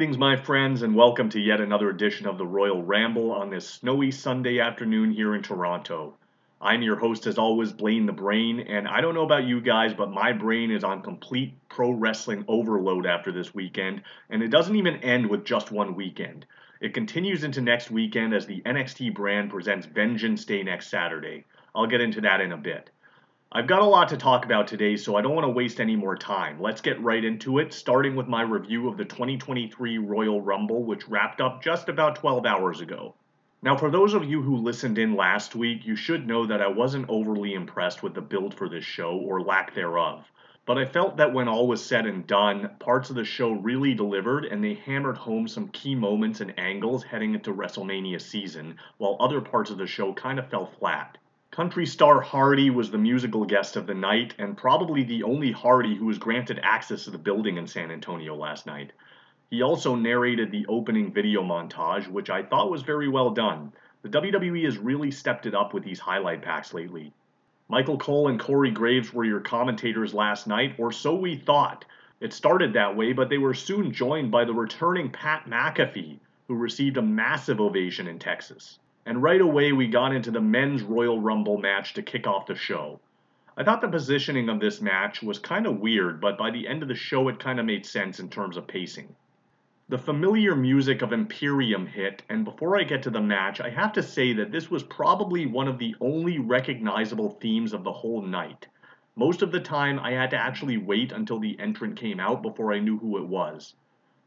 Greetings, my friends, and welcome to yet another edition of the Royal Ramble on this snowy Sunday afternoon here in Toronto. I'm your host, as always, Blaine the Brain, and I don't know about you guys, but my brain is on complete pro wrestling overload after this weekend, and it doesn't even end with just one weekend. It continues into next weekend as the NXT brand presents Vengeance Day next Saturday. I'll get into that in a bit. I've got a lot to talk about today, so I don't want to waste any more time. Let's get right into it, starting with my review of the 2023 Royal Rumble, which wrapped up just about 12 hours ago. Now, for those of you who listened in last week, you should know that I wasn't overly impressed with the build for this show, or lack thereof. But I felt that when all was said and done, parts of the show really delivered and they hammered home some key moments and angles heading into WrestleMania season, while other parts of the show kind of fell flat. Country star Hardy was the musical guest of the night, and probably the only Hardy who was granted access to the building in San Antonio last night. He also narrated the opening video montage, which I thought was very well done. The WWE has really stepped it up with these highlight packs lately. Michael Cole and Corey Graves were your commentators last night, or so we thought. It started that way, but they were soon joined by the returning Pat McAfee, who received a massive ovation in Texas and right away we got into the men's Royal Rumble match to kick off the show. I thought the positioning of this match was kind of weird, but by the end of the show it kind of made sense in terms of pacing. The familiar music of Imperium hit, and before I get to the match, I have to say that this was probably one of the only recognizable themes of the whole night. Most of the time, I had to actually wait until the entrant came out before I knew who it was.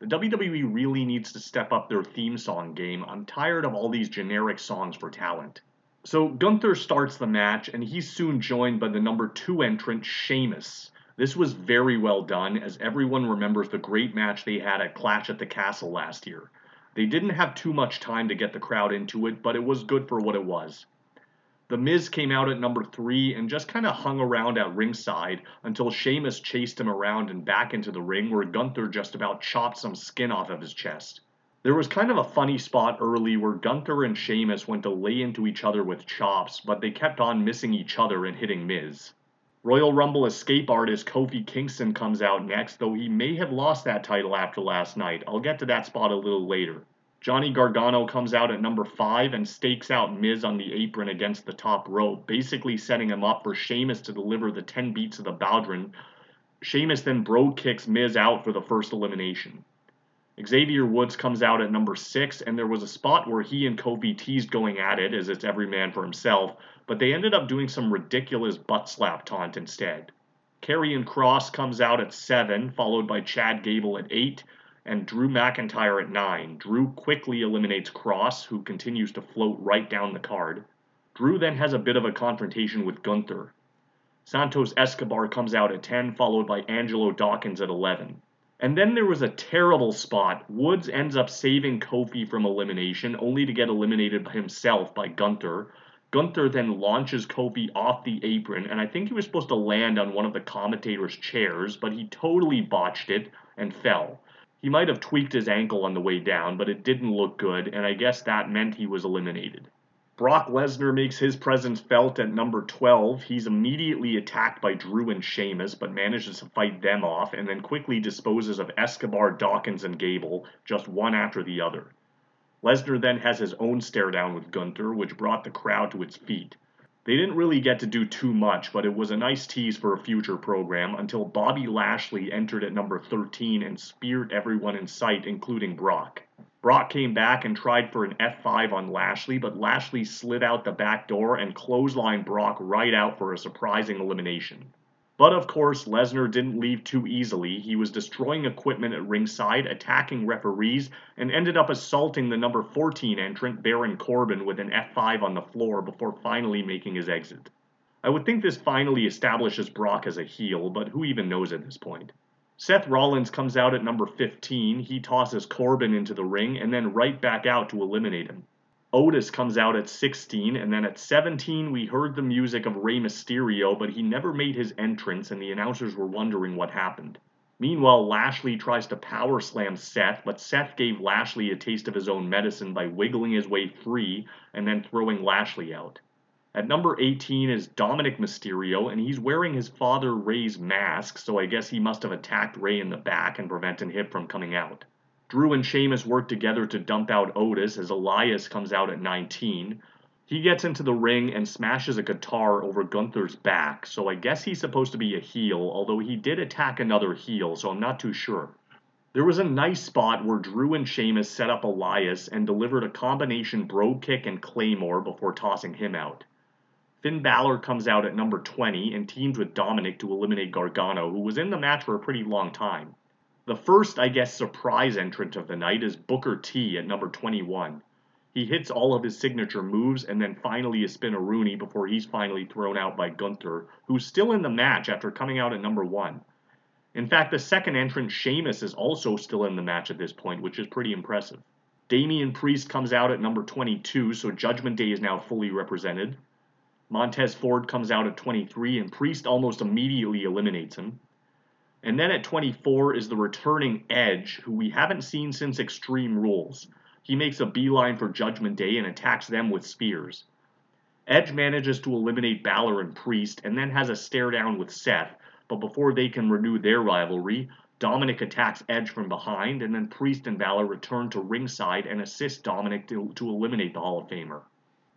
The WWE really needs to step up their theme song game. I'm tired of all these generic songs for talent. So Gunther starts the match, and he's soon joined by the number two entrant, Sheamus. This was very well done, as everyone remembers the great match they had at Clash at the Castle last year. They didn't have too much time to get the crowd into it, but it was good for what it was. The Miz came out at number three and just kind of hung around at ringside until Sheamus chased him around and back into the ring where Gunther just about chopped some skin off of his chest. There was kind of a funny spot early where Gunther and Sheamus went to lay into each other with chops, but they kept on missing each other and hitting Miz. Royal Rumble escape artist Kofi Kingston comes out next, though he may have lost that title after last night. I'll get to that spot a little later. Johnny Gargano comes out at number five and stakes out Miz on the apron against the top rope, basically setting him up for Sheamus to deliver the 10 beats of the Bodhrán. Sheamus then brogue kicks Miz out for the first elimination. Xavier Woods comes out at number six, and there was a spot where he and Kofi teased going at it, as it's every man for himself, but they ended up doing some ridiculous butt slap taunt instead. Karrion Kross comes out at seven, followed by Chad Gable at eight, and Drew McIntyre at 9. Drew quickly eliminates Kross, who continues to float right down the card. Drew then has a bit of a confrontation with Gunther. Santos Escobar comes out at 10, followed by Angelo Dawkins at 11. And then there was a terrible spot. Woods ends up saving Kofi from elimination, only to get eliminated himself by Gunther. Gunther then launches Kofi off the apron, and I think he was supposed to land on one of the commentators' chairs, but he totally botched it and fell. He might have tweaked his ankle on the way down, but it didn't look good, and I guess that meant he was eliminated. Brock Lesnar makes his presence felt at number 12. He's immediately attacked by Drew and Sheamus, but manages to fight them off and then quickly disposes of Escobar, Dawkins, and Gable, just one after the other. Lesnar then has his own stare down with Gunther, which brought the crowd to its feet. They didn't really get to do too much, but it was a nice tease for a future program until Bobby Lashley entered at number 13 and speared everyone in sight, including Brock. Brock came back and tried for an F5 on Lashley, but Lashley slid out the back door and clotheslined Brock right out for a surprising elimination. But of course, Lesnar didn't leave too easily. He was destroying equipment at ringside, attacking referees, and ended up assaulting the number 14 entrant, Baron Corbin, with an F5 on the floor before finally making his exit. I would think this finally establishes Brock as a heel, but who even knows at this point? Seth Rollins comes out at number 15. He tosses Corbin into the ring and then right back out to eliminate him. Otis comes out at 16, and then at 17, we heard the music of Rey Mysterio, but he never made his entrance, and the announcers were wondering what happened. Meanwhile, Lashley tries to power slam Seth, but Seth gave Lashley a taste of his own medicine by wiggling his way free and then throwing Lashley out. At number 18 is Dominic Mysterio, and he's wearing his father Rey's mask, so I guess he must have attacked Rey in the back and prevented him from coming out. Drew and Sheamus work together to dump out Otis as Elias comes out at 19. He gets into the ring and smashes a guitar over Gunther's back, so I guess he's supposed to be a heel, although he did attack another heel, so I'm not too sure. There was a nice spot where Drew and Sheamus set up Elias and delivered a combination Brogue kick and Claymore before tossing him out. Finn Balor comes out at number 20 and teams with Dominic to eliminate Gargano, who was in the match for a pretty long time. The first, I guess, surprise entrant of the night is Booker T at number 21. He hits all of his signature moves and then finally a Spinaroonie before he's finally thrown out by Gunther, who's still in the match after coming out at number 1. In fact, the second entrant, Sheamus, is also still in the match at this point, which is pretty impressive. Damian Priest comes out at number 22, so Judgment Day is now fully represented. Montez Ford comes out at 23, and Priest almost immediately eliminates him. And then at 24 is the returning Edge, who we haven't seen since Extreme Rules. He makes a beeline for Judgment Day and attacks them with spears. Edge manages to eliminate Balor and Priest, and then has a stare down with Seth, but before they can renew their rivalry, Dominic attacks Edge from behind, and then Priest and Balor return to ringside and assist Dominic to, to eliminate the Hall of Famer.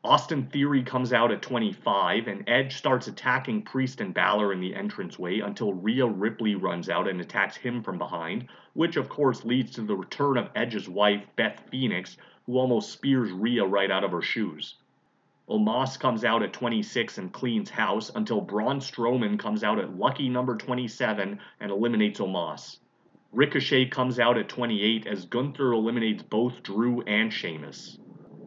Austin Theory comes out at 25, and Edge starts attacking Priest and Balor in the entranceway until Rhea Ripley runs out and attacks him from behind, which of course leads to the return of Edge's wife, Beth Phoenix, who almost spears Rhea right out of her shoes. Omos comes out at 26 and cleans house until Braun Strowman comes out at lucky number 27 and eliminates Omos. Ricochet comes out at 28 as Gunther eliminates both Drew and Sheamus.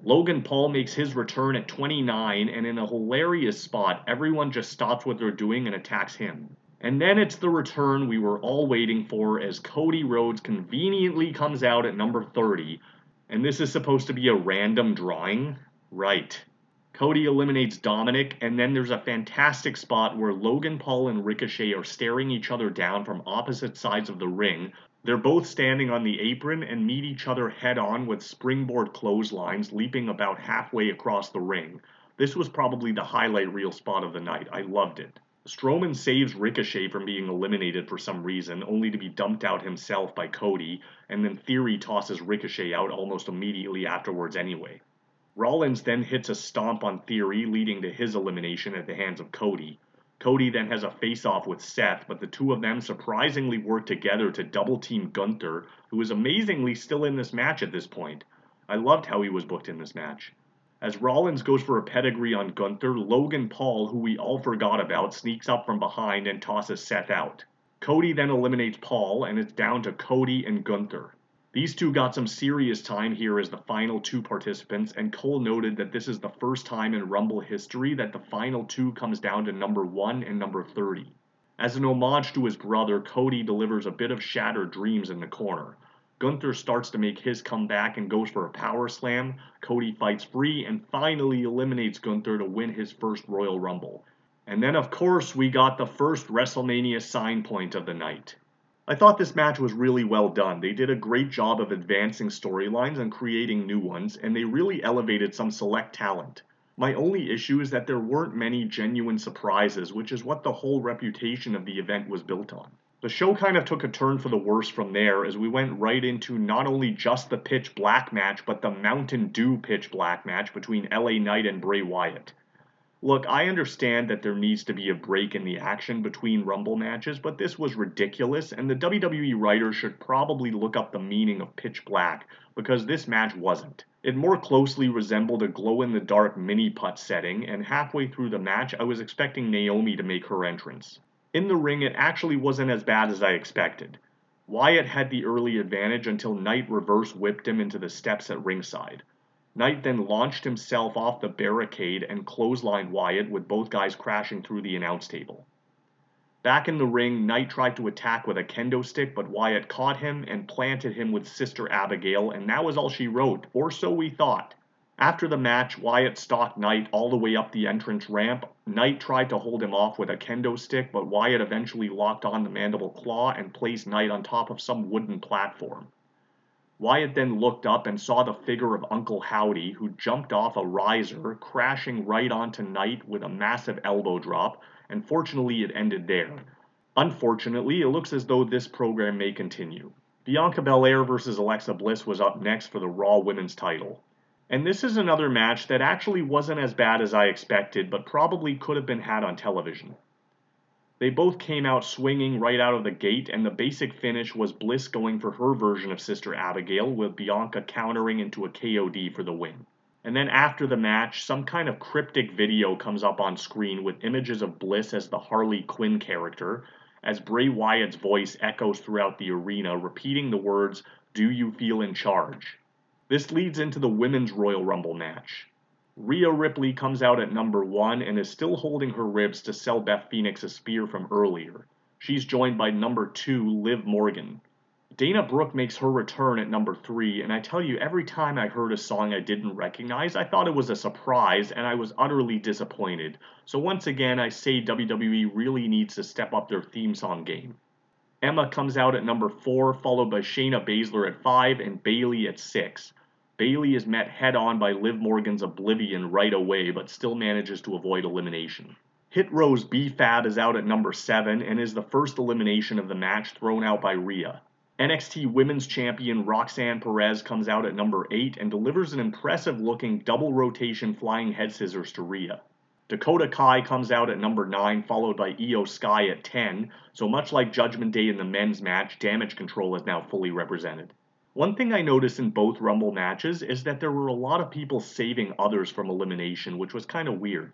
Logan Paul makes his return at 29 and in a hilarious spot, everyone just stops what they're doing and attacks him. And then it's the return we were all waiting for as Cody Rhodes conveniently comes out at number 30. And this is supposed to be a random drawing? Right. Cody eliminates Dominic, and then there's a fantastic spot where Logan Paul and Ricochet are staring each other down from opposite sides of the ring. They're both standing on the apron and meet each other head on with springboard clotheslines leaping about halfway across the ring. This was probably the highlight reel spot of the night. I loved it. Strowman saves Ricochet from being eliminated for some reason, only to be dumped out himself by Cody, and then Theory tosses Ricochet out almost immediately afterwards anyway. Rollins then hits a stomp on Theory, leading to his elimination at the hands of Cody. Cody then has a face off with Seth, but the two of them surprisingly work together to double team Gunther, who is amazingly still in this match at this point. I loved how he was booked in this match. As Rollins goes for a pedigree on Gunther, Logan Paul, who we all forgot about, sneaks up from behind and tosses Seth out. Cody then eliminates Paul, and it's down to Cody and Gunther. These two got some serious time here as the final two participants, and Cole noted that this is the first time in Rumble history that the final two comes down to number 1 and number 30. As an homage to his brother, Cody delivers a bit of shattered dreams in the corner. Gunther starts to make his comeback and goes for a power slam. Cody fights free and finally eliminates Gunther to win his first Royal Rumble. And then, of course, we got the first WrestleMania sign point of the night. I thought this match was really well done. They did a great job of advancing storylines and creating new ones, and they really elevated some select talent. My only issue is that there weren't many genuine surprises, which is what the whole reputation of the event was built on. The show kind of took a turn for the worse from there as we went right into not only just the pitch black match, but the Mountain Dew pitch black match between LA Knight and Bray Wyatt. Look, I understand that there needs to be a break in the action between Rumble matches, but this was ridiculous, and the WWE writer should probably look up the meaning of pitch black, because this match wasn't. It more closely resembled a glow in the dark mini putt setting, and halfway through the match, I was expecting Naomi to make her entrance. In the ring, it actually wasn't as bad as I expected. Wyatt had the early advantage until Knight reverse whipped him into the steps at ringside. Knight then launched himself off the barricade and clotheslined Wyatt with both guys crashing through the announce table. Back in the ring, Knight tried to attack with a kendo stick, but Wyatt caught him and planted him with Sister Abigail, and that was all she wrote, or so we thought. After the match, Wyatt stalked Knight all the way up the entrance ramp. Knight tried to hold him off with a kendo stick, but Wyatt eventually locked on the mandible claw and placed Knight on top of some wooden platform. Wyatt then looked up and saw the figure of Uncle Howdy, who jumped off a riser, crashing right onto Knight with a massive elbow drop, and fortunately it ended there. Unfortunately, it looks as though this program may continue. Bianca Belair versus Alexa Bliss was up next for the Raw Women's title. And this is another match that actually wasn't as bad as I expected, but probably could have been had on television. They both came out swinging right out of the gate, and the basic finish was Bliss going for her version of Sister Abigail, with Bianca countering into a KOD for the win. And then after the match, some kind of cryptic video comes up on screen with images of Bliss as the Harley Quinn character, as Bray Wyatt's voice echoes throughout the arena, repeating the words, Do you feel in charge? This leads into the Women's Royal Rumble match. Rhea Ripley comes out at number one and is still holding her ribs to sell Beth Phoenix a spear from earlier. She's joined by number two, Liv Morgan. Dana Brooke makes her return at number three, and I tell you, every time I heard a song I didn't recognize, I thought it was a surprise and I was utterly disappointed. So once again, I say WWE really needs to step up their theme song game. Emma comes out at number four, followed by Shayna Baszler at five and Bayley at six. Bayley is met head on by Liv Morgan's Oblivion right away, but still manages to avoid elimination. Hit Row's B-Fab is out at number 7 and is the first elimination of the match thrown out by Rhea. NXT Women's Champion Roxanne Perez comes out at number 8 and delivers an impressive looking double rotation flying head scissors to Rhea. Dakota Kai comes out at number 9, followed by Iyo Sky at 10, so much like Judgment Day in the men's match, Damage Control is now fully represented. One thing I noticed in both Rumble matches is that there were a lot of people saving others from elimination, which was kind of weird.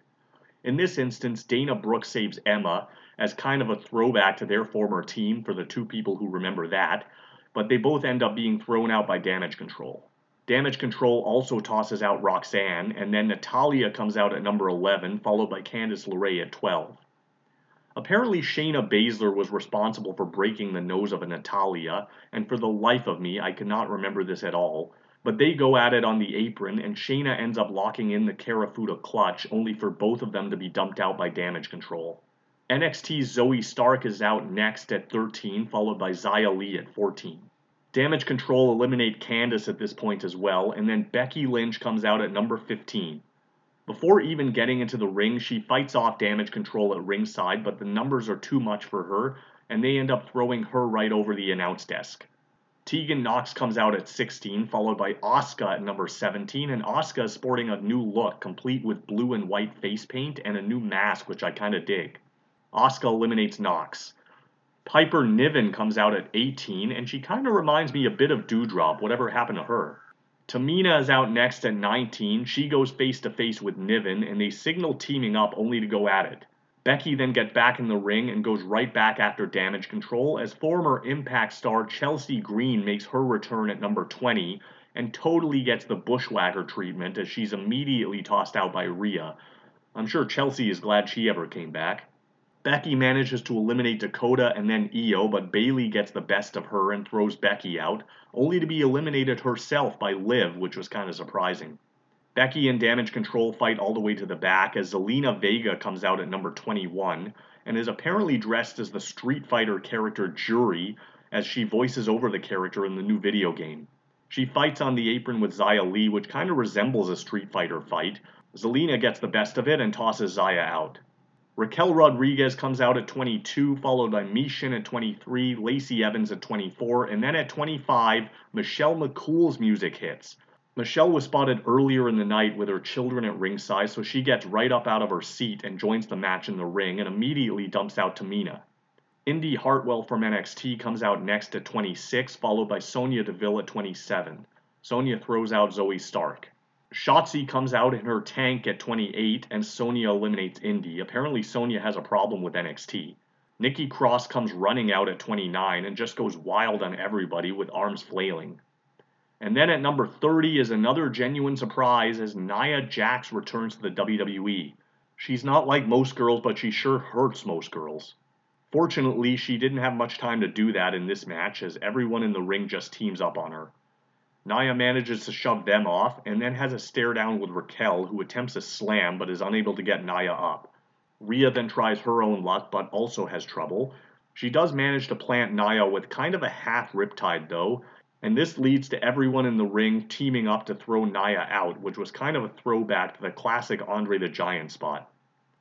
In this instance, Dana Brooke saves Emma as kind of a throwback to their former team for the two people who remember that, but they both end up being thrown out by Damage Control. Damage Control also tosses out Roxanne, and then Natalya comes out at number 11, followed by Candice LeRae at 12. Apparently, Shayna Baszler was responsible for breaking the nose of a Natalya, and for the life of me, I cannot remember this at all. But they go at it on the apron, and Shayna ends up locking in the Kirifuda clutch, only for both of them to be dumped out by damage control. NXT's Zoey Stark is out next at 13, followed by Xia Li at 14. Damage Control eliminate Candice at this point as well, and then Becky Lynch comes out at number 15. Before even getting into the ring, she fights off damage control at ringside, but the numbers are too much for her, and they end up throwing her right over the announce desk. Tegan Nox comes out at 16, followed by Asuka at number 17, and Asuka is sporting a new look, complete with blue and white face paint and a new mask, which I kinda dig. Asuka eliminates Nox. Piper Niven comes out at 18, and she kinda reminds me a bit of Doudrop, whatever happened to her. Tamina is out next at 19. She goes face to face with Niven, and they signal teaming up only to go at it. Becky then gets back in the ring and goes right back after damage control as former Impact star Chelsea Green makes her return at number 20 and totally gets the bushwhacker treatment as she's immediately tossed out by Rhea. I'm sure Chelsea is glad she ever came back. Becky manages to eliminate Dakota and then Iyo, but Bayley gets the best of her and throws Becky out, only to be eliminated herself by Liv, which was kind of surprising. Becky and Damage Control fight all the way to the back as Zelina Vega comes out at number 21 and is apparently dressed as the Street Fighter character Juri as she voices over the character in the new video game. She fights on the apron with Xia Li, which kind of resembles a Street Fighter fight. Zelina gets the best of it and tosses Xia out. Raquel Rodriguez comes out at 22, followed by Michin at 23, Lacey Evans at 24, and then at 25, Michelle McCool's music hits. Michelle was spotted earlier in the night with her children at ringside, so she gets right up out of her seat and joins the match in the ring and immediately dumps out Tamina. Indi Hartwell from NXT comes out next at 26, followed by Sonya Deville at 27. Sonya throws out Zoey Stark. Shotzi comes out in her tank at 28 and Sonya eliminates Indi. Apparently, Sonya has a problem with NXT. Nikki Cross comes running out at 29 and just goes wild on everybody with arms flailing. And then at number 30 is another genuine surprise as Nia Jax returns to the WWE. She's not like most girls, but she sure hurts most girls. Fortunately, she didn't have much time to do that in this match as everyone in the ring just teams up on her. Nia manages to shove them off and then has a stare down with Raquel, who attempts a slam but is unable to get Nia up. Rhea then tries her own luck but also has trouble. She does manage to plant Nia with kind of a half riptide though, and this leads to everyone in the ring teaming up to throw Nia out, which was kind of a throwback to the classic Andre the Giant spot.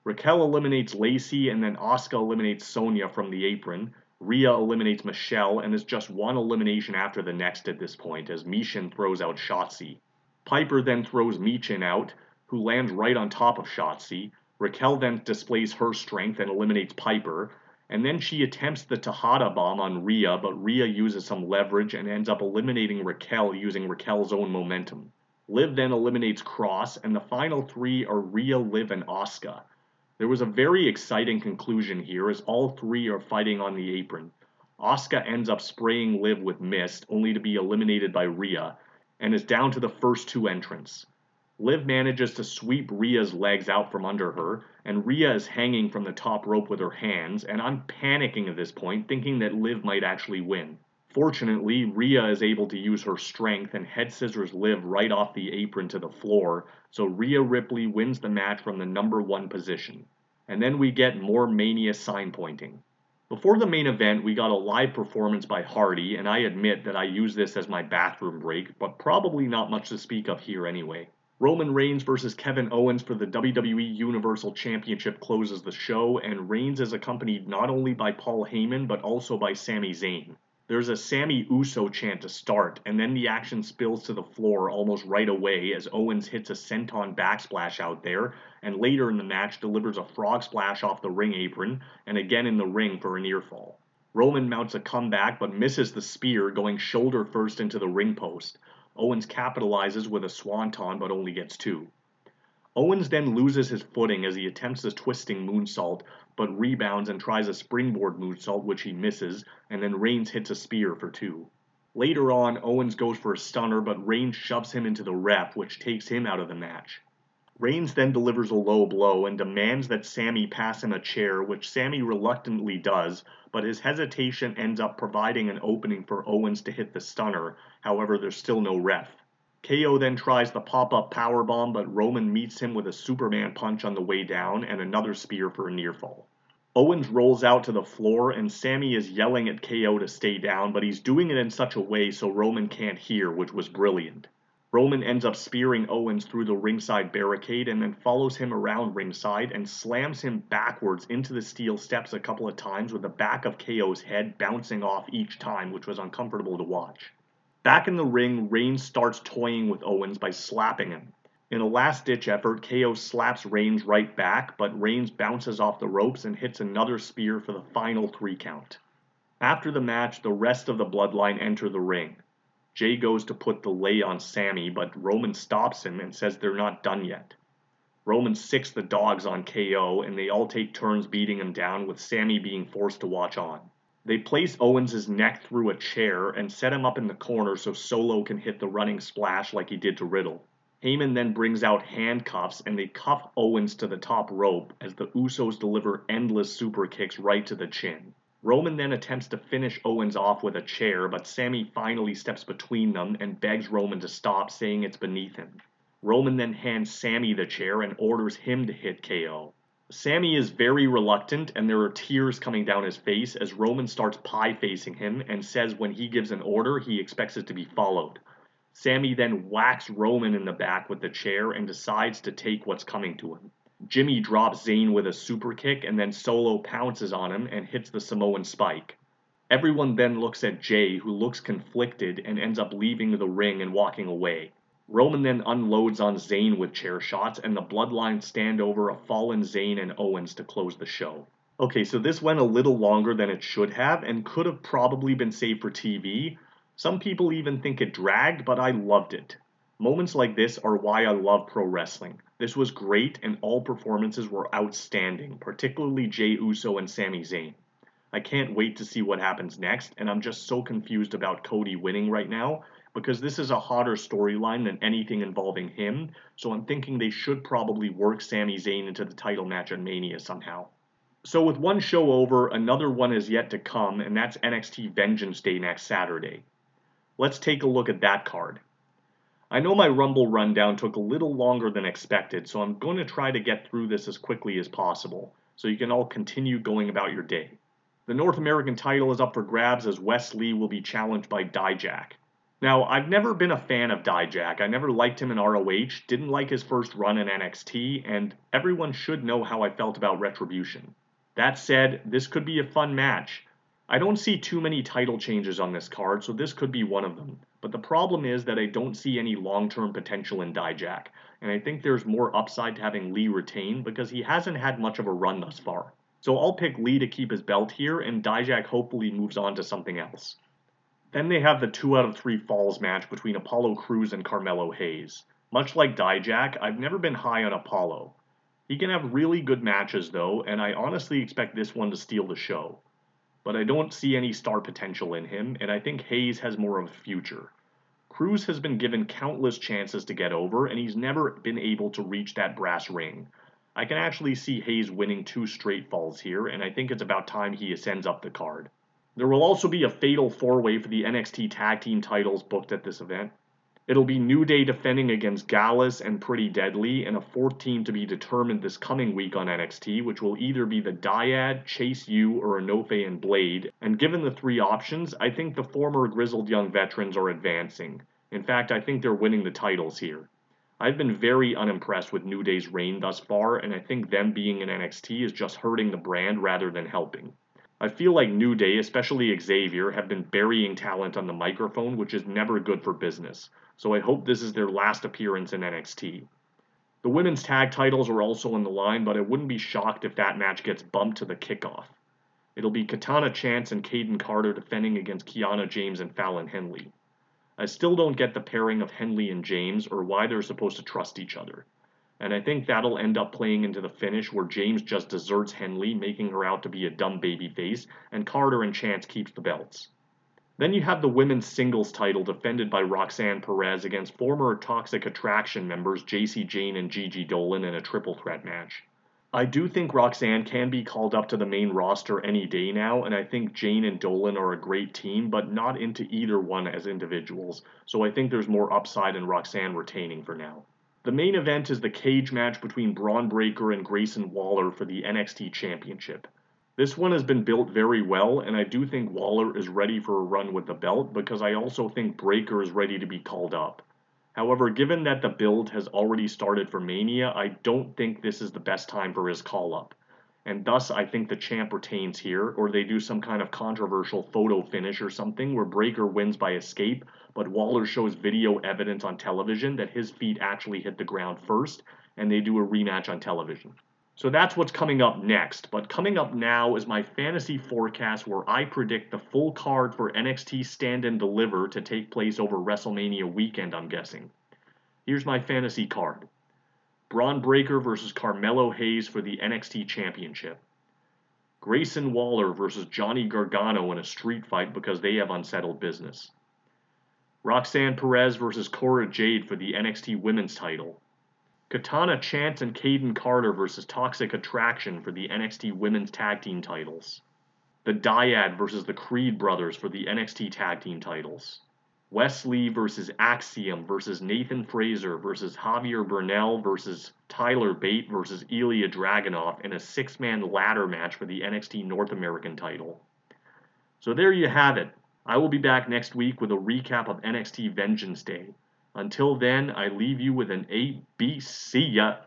Raquel eliminates Lacey and then Asuka eliminates Sonya from the apron. Rhea eliminates Michelle and is just one elimination after the next at this point as Michin throws out Shotzi. Piper then throws Michin out, who lands right on top of Shotzi. Raquel then displays her strength and eliminates Piper, and then she attempts the Tejana bomb on Rhea, but Rhea uses some leverage and ends up eliminating Raquel using Raquel's own momentum. Liv then eliminates Cross, and the final three are Rhea, Liv, and Asuka. There was a very exciting conclusion here as all three are fighting on the apron. Asuka ends up spraying Liv with mist, only to be eliminated by Rhea, and is down to the first two entrants. Liv manages to sweep Rhea's legs out from under her, and Rhea is hanging from the top rope with her hands, and I'm panicking at this point, thinking that Liv might actually win. Fortunately, Rhea is able to use her strength and head scissors Liv right off the apron to the floor, so Rhea Ripley wins the match from the number one position. And then we get more Mania sign pointing. Before the main event, we got a live performance by Hardy, and I admit that I use this as my bathroom break, but probably not much to speak of here anyway. Roman Reigns versus Kevin Owens for the WWE Universal Championship closes the show, and Reigns is accompanied not only by Paul Heyman but also by Sami Zayn. There's a Sami Uso chant to start, and then the action spills to the floor almost right away as Owens hits a senton backsplash out there, and later in the match delivers a frog splash off the ring apron, and again in the ring for a near fall. Roman mounts a comeback but misses the spear, going shoulder first into the ring post. Owens capitalizes with a swanton but only gets two. Owens then loses his footing as he attempts a twisting moonsault, but rebounds and tries a springboard moonsault, which he misses, and then Reigns hits a spear for two. Later on, Owens goes for a stunner, but Reigns shoves him into the ref, which takes him out of the match. Reigns then delivers a low blow and demands that Sami pass him a chair, which Sami reluctantly does, but his hesitation ends up providing an opening for Owens to hit the stunner. However, there's still no ref. KO then tries the pop-up powerbomb, but Roman meets him with a Superman punch on the way down and another spear for a near fall. Owens rolls out to the floor and Sami is yelling at KO to stay down, but he's doing it in such a way so Roman can't hear, which was brilliant. Roman ends up spearing Owens through the ringside barricade and then follows him around ringside and slams him backwards into the steel steps a couple of times with the back of KO's head bouncing off each time, which was uncomfortable to watch. Back in the ring, Reigns starts toying with Owens by slapping him. In a last ditch effort, KO slaps Reigns right back, but Reigns bounces off the ropes and hits another spear for the final three count. After the match, the rest of the bloodline enter the ring. Jey goes to put the lay on Sami, but Roman stops him and says they're not done yet. Roman sicks the dogs on KO, and they all take turns beating him down, with Sami being forced to watch on. They place Owens' neck through a chair and set him up in the corner so Solo can hit the running splash like he did to Riddle. Heyman then brings out handcuffs and they cuff Owens to the top rope as the Usos deliver endless super kicks right to the chin. Roman then attempts to finish Owens off with a chair, but Sami finally steps between them and begs Roman to stop, saying it's beneath him. Roman then hands Sami the chair and orders him to hit KO. Sami is very reluctant, and there are tears coming down his face as Roman starts pie facing him and says when he gives an order, he expects it to be followed. Sami then whacks Roman in the back with the chair and decides to take what's coming to him. Jimmy drops Zayn with a super kick, and then Solo pounces on him and hits the Samoan spike. Everyone then looks at Jey, who looks conflicted and ends up leaving the ring and walking away. Roman then unloads on Zayn with chair shots, and the Bloodline stand over a fallen Zayn and Owens to close the show. Okay, so this went a little longer than it should have and could have probably been saved for TV. Some people even think it dragged, but I loved it. Moments like this are why I love pro wrestling. This was great, and all performances were outstanding, particularly Jey Uso and Sami Zayn. I can't wait to see what happens next, and I'm just so confused about Cody winning right now because this is a hotter storyline than anything involving him, so I'm thinking they should probably work Sami Zayn into the title match at Mania somehow. So, with one show over, another one is yet to come, and that's NXT Vengeance Day next Saturday. Let's take a look at that card. I know my Rumble rundown took a little longer than expected, so I'm going to try to get through this as quickly as possible, so you can all continue going about your day. The North American title is up for grabs as Wes Lee will be challenged by Dijak. Now, I've never been a fan of Dijak. I never liked him in ROH, didn't like his first run in NXT, and everyone should know how I felt about Retribution. That said, this could be a fun match. I don't see too many title changes on this card, so this could be one of them. But the problem is that I don't see any long term potential in Dijak, and I think there's more upside to having Lee retain because he hasn't had much of a run thus far. So I'll pick Lee to keep his belt here, and Dijak hopefully moves on to something else. Then they have the 2 out of 3 falls match between Apollo Crews and Carmelo Hayes. Much like Dijak, I've never been high on Apollo. He can have really good matches though, and I honestly expect this one to steal the show but I don't see any star potential in him, and I think Hayes has more of a future. Crews has been given countless chances to get over, and he's never been able to reach that brass ring. I can actually see Hayes winning two straight falls here, and I think it's about time he ascends up the card. There will also be a fatal four way for the NXT Tag Team titles booked at this event. It'll be New Day defending against Gallus and Pretty Deadly, and a fourth team to be determined this coming week on NXT, which will either be the Dyad, Chase U, or Enofe and Blade. And given the three options, I think the former grizzled young veterans are advancing. In fact, I think they're winning the titles here. I've been very unimpressed with New Day's reign thus far, and I think them being in NXT is just hurting the brand rather than helping. I feel like New Day, especially Xavier, have been burying talent on the microphone, which is never good for business. So I hope this is their last appearance in NXT. The women's tag titles are also on the line, but I wouldn't be shocked if that match gets bumped to the kickoff. It'll be Katana Chance and Kayden Carter defending against Kiana James and Fallon Henley. I still don't get the pairing of Henley and James or why they're supposed to trust each other and I think that'll end up playing into the finish where James just deserts Henley, making her out to be a dumb babyface, and Carter and Chance keeps the belts. Then you have the women's singles title defended by Roxanne Perez against former Toxic Attraction members Jacy Jayne and Gigi Dolin in a triple threat match. I do think Roxanne can be called up to the main roster any day now, and I think Jayne and Dolin are a great team, but not into either one as individuals, so I think there's more upside in Roxanne retaining for now. The main event is the cage match between Bron Breakker and Grayson Waller for the NXT Championship. This one has been built very well, and I do think Waller is ready for a run with the belt because I also think Breakker is ready to be called up. However, given that the build has already started for Mania, I don't think this is the best time for his call up and thus I think the champ retains here, or they do some kind of controversial photo finish or something where Breakker wins by escape, but Waller shows video evidence on television that his feet actually hit the ground first, and they do a rematch on television. So that's what's coming up next, but coming up now is my fantasy forecast where I predict the full card for NXT Stand and Deliver to take place over WrestleMania weekend, I'm guessing. Here's my fantasy card. Bron Breakker versus Carmelo Hayes for the NXT Championship. Grayson Waller versus Johnny Gargano in a street fight because they have unsettled business. Roxanne Perez versus Cora Jade for the NXT Women's title. Katana Chance and Kayden Carter versus Toxic Attraction for the NXT Women's Tag Team titles. The Dyad versus the Creed Brothers for the NXT Tag Team titles. Wes Lee versus Axiom versus Nathan Frazer versus Javier Bernal versus Tyler Bate versus Ilya Dragunov in a six man ladder match for the NXT North American title. So there you have it. I will be back next week with a recap of NXT Vengeance Day. Until then, I leave you with an A B C ya.